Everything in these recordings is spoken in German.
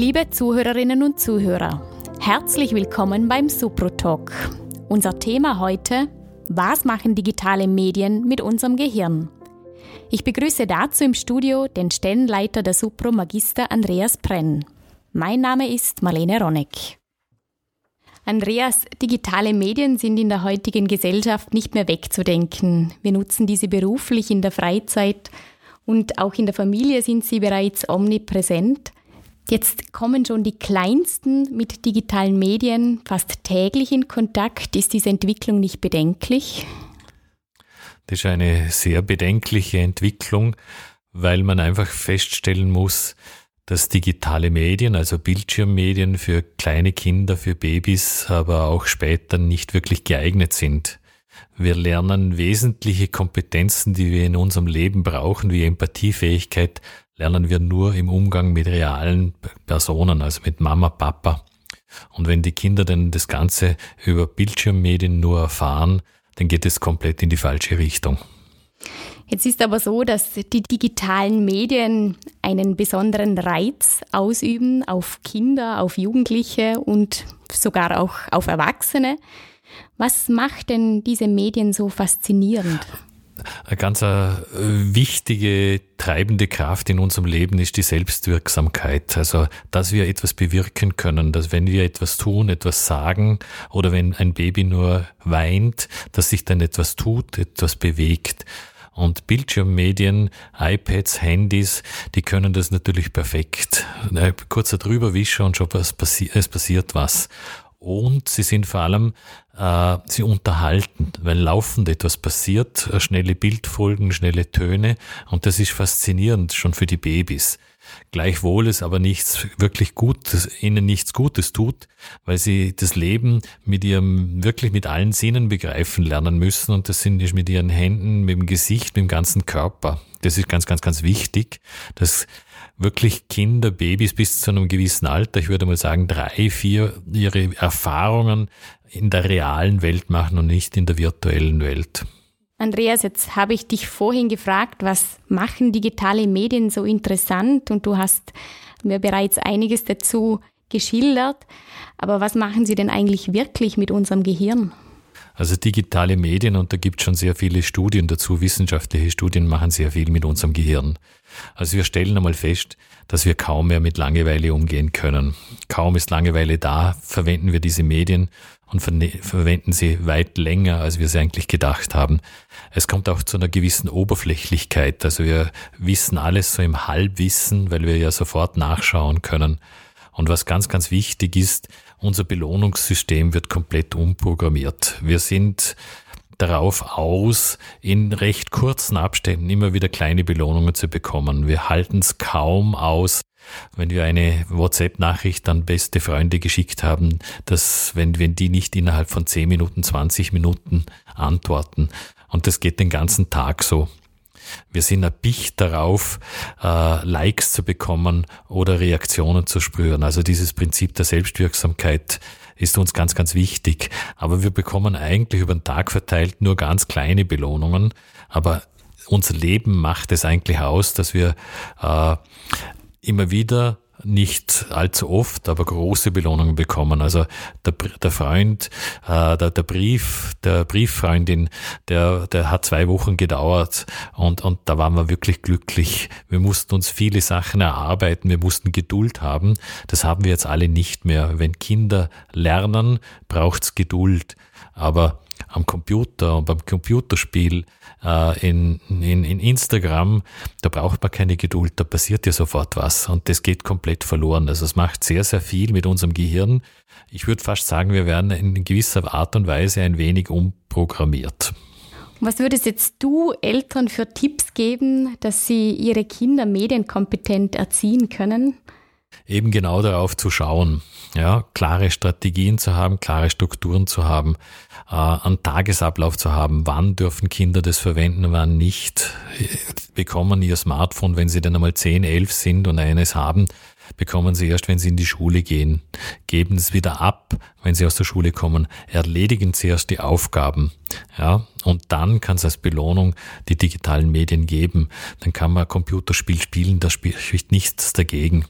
Liebe Zuhörerinnen und Zuhörer, herzlich willkommen beim Supro-Talk. Unser Thema heute, was machen digitale Medien mit unserem Gehirn? Ich begrüße dazu im Studio den Stellenleiter der Supro Magister Andreas Brenn. Mein Name ist Marlene Ronneck. Andreas, digitale Medien sind in der heutigen Gesellschaft nicht mehr wegzudenken. Wir nutzen diese beruflich in der Freizeit und auch in der Familie sind sie bereits omnipräsent. Jetzt kommen schon die Kleinsten mit digitalen Medien fast täglich in Kontakt. Ist diese Entwicklung nicht bedenklich? Das ist eine sehr bedenkliche Entwicklung, weil man einfach feststellen muss, dass digitale Medien, also Bildschirmmedien für kleine Kinder, für Babys, aber auch später nicht wirklich geeignet sind. Wir lernen wesentliche Kompetenzen, die wir in unserem Leben brauchen, wie Empathiefähigkeit, lernen wir nur im Umgang mit realen Personen, also mit Mama, Papa. Und wenn die Kinder dann das Ganze über Bildschirmmedien nur erfahren, dann geht es komplett in die falsche Richtung. Jetzt ist aber so, dass die digitalen Medien einen besonderen Reiz ausüben auf Kinder, auf Jugendliche und sogar auch auf Erwachsene. Was macht denn diese Medien so faszinierend? Eine ganz äh, wichtige treibende Kraft in unserem Leben ist die Selbstwirksamkeit. Also, dass wir etwas bewirken können, dass wenn wir etwas tun, etwas sagen oder wenn ein Baby nur weint, dass sich dann etwas tut, etwas bewegt. Und Bildschirmmedien, iPads, Handys, die können das natürlich perfekt. Kurzer drüberwischer und schon was passi es passiert was. Und sie sind vor allem, äh, sie unterhalten, weil laufend etwas passiert, äh, schnelle Bildfolgen, schnelle Töne und das ist faszinierend schon für die Babys. Gleichwohl es aber nichts wirklich Gutes, ihnen nichts Gutes tut, weil sie das Leben mit ihrem, wirklich mit allen Sinnen begreifen lernen müssen und das sind mit ihren Händen, mit dem Gesicht, mit dem ganzen Körper. Das ist ganz, ganz, ganz wichtig, dass wirklich Kinder, Babys bis zu einem gewissen Alter, ich würde mal sagen drei, vier, ihre Erfahrungen in der realen Welt machen und nicht in der virtuellen Welt. Andreas, jetzt habe ich dich vorhin gefragt, was machen digitale Medien so interessant? Und du hast mir bereits einiges dazu geschildert. Aber was machen sie denn eigentlich wirklich mit unserem Gehirn? Also digitale Medien, und da gibt es schon sehr viele Studien dazu, wissenschaftliche Studien machen sehr viel mit unserem Gehirn. Also wir stellen einmal fest, dass wir kaum mehr mit Langeweile umgehen können. Kaum ist Langeweile da, verwenden wir diese Medien und ver verwenden sie weit länger, als wir sie eigentlich gedacht haben. Es kommt auch zu einer gewissen Oberflächlichkeit. Also wir wissen alles so im Halbwissen, weil wir ja sofort nachschauen können. Und was ganz, ganz wichtig ist, unser Belohnungssystem wird komplett umprogrammiert. Wir sind darauf aus, in recht kurzen Abständen immer wieder kleine Belohnungen zu bekommen. Wir halten es kaum aus, wenn wir eine WhatsApp-Nachricht an beste Freunde geschickt haben, dass wenn, wenn die nicht innerhalb von 10 Minuten, 20 Minuten antworten. Und das geht den ganzen Tag so. Wir sind erpicht darauf, äh, Likes zu bekommen oder Reaktionen zu spüren. Also dieses Prinzip der Selbstwirksamkeit ist uns ganz, ganz wichtig. Aber wir bekommen eigentlich über den Tag verteilt nur ganz kleine Belohnungen. Aber unser Leben macht es eigentlich aus, dass wir äh, immer wieder nicht allzu oft, aber große Belohnungen bekommen. Also der, der Freund, äh, der, der Brief, der Brieffreundin, der, der hat zwei Wochen gedauert und, und da waren wir wirklich glücklich. Wir mussten uns viele Sachen erarbeiten, wir mussten Geduld haben. Das haben wir jetzt alle nicht mehr. Wenn Kinder lernen, braucht's Geduld. Aber am Computer und beim Computerspiel, äh, in, in, in Instagram, da braucht man keine Geduld, da passiert ja sofort was und das geht komplett verloren. Also es macht sehr, sehr viel mit unserem Gehirn. Ich würde fast sagen, wir werden in gewisser Art und Weise ein wenig umprogrammiert. Was würdest jetzt du Eltern für Tipps geben, dass sie ihre Kinder medienkompetent erziehen können? Eben genau darauf zu schauen, ja, klare Strategien zu haben, klare Strukturen zu haben, äh, einen Tagesablauf zu haben, wann dürfen Kinder das verwenden, wann nicht, bekommen ihr Smartphone, wenn sie dann einmal 10, 11 sind und eines haben, bekommen sie erst, wenn sie in die Schule gehen, geben es wieder ab, wenn sie aus der Schule kommen, erledigen zuerst die Aufgaben, ja, und dann kann es als Belohnung die digitalen Medien geben. Dann kann man Computerspiel spielen, da spricht nichts dagegen.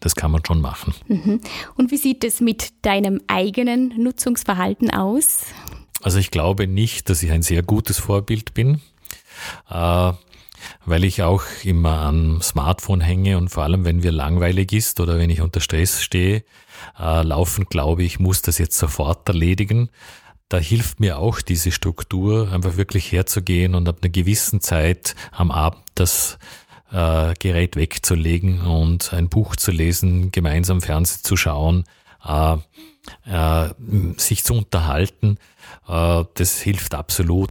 Das kann man schon machen. Mhm. Und wie sieht es mit deinem eigenen Nutzungsverhalten aus? Also ich glaube nicht, dass ich ein sehr gutes Vorbild bin, äh, weil ich auch immer am Smartphone hänge und vor allem, wenn mir langweilig ist oder wenn ich unter Stress stehe, äh, laufend glaube ich, muss das jetzt sofort erledigen. Da hilft mir auch diese Struktur, einfach wirklich herzugehen und ab einer gewissen Zeit am Abend das äh, Gerät wegzulegen und ein Buch zu lesen, gemeinsam Fernsehen zu schauen, äh, äh, sich zu unterhalten äh, das hilft absolut.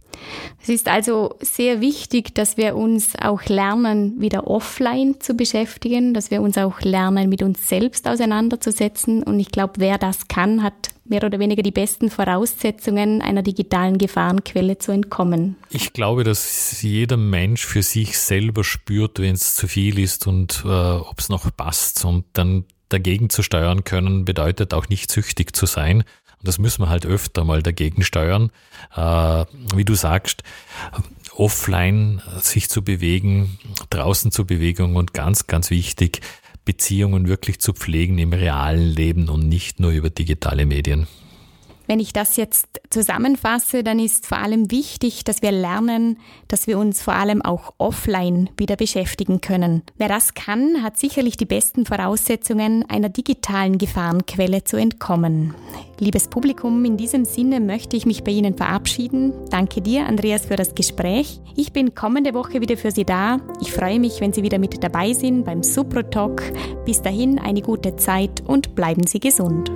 Es ist also sehr wichtig, dass wir uns auch lernen, wieder offline zu beschäftigen, dass wir uns auch lernen, mit uns selbst auseinanderzusetzen. Und ich glaube, wer das kann, hat mehr oder weniger die besten Voraussetzungen, einer digitalen Gefahrenquelle zu entkommen. Ich glaube, dass jeder Mensch für sich selber spürt, wenn es zu viel ist und äh, ob es noch passt. Und dann dagegen zu steuern können, bedeutet auch nicht süchtig zu sein, und das müssen wir halt öfter mal dagegen steuern. Äh, wie du sagst, offline sich zu bewegen, draußen zur Bewegung und ganz, ganz wichtig, Beziehungen wirklich zu pflegen im realen Leben und nicht nur über digitale Medien. Wenn ich das jetzt zusammenfasse, dann ist vor allem wichtig, dass wir lernen, dass wir uns vor allem auch offline wieder beschäftigen können. Wer das kann, hat sicherlich die besten Voraussetzungen, einer digitalen Gefahrenquelle zu entkommen. Liebes Publikum, in diesem Sinne möchte ich mich bei Ihnen verabschieden. Danke dir, Andreas, für das Gespräch. Ich bin kommende Woche wieder für Sie da. Ich freue mich, wenn Sie wieder mit dabei sind beim Supro Talk. Bis dahin eine gute Zeit und bleiben Sie gesund.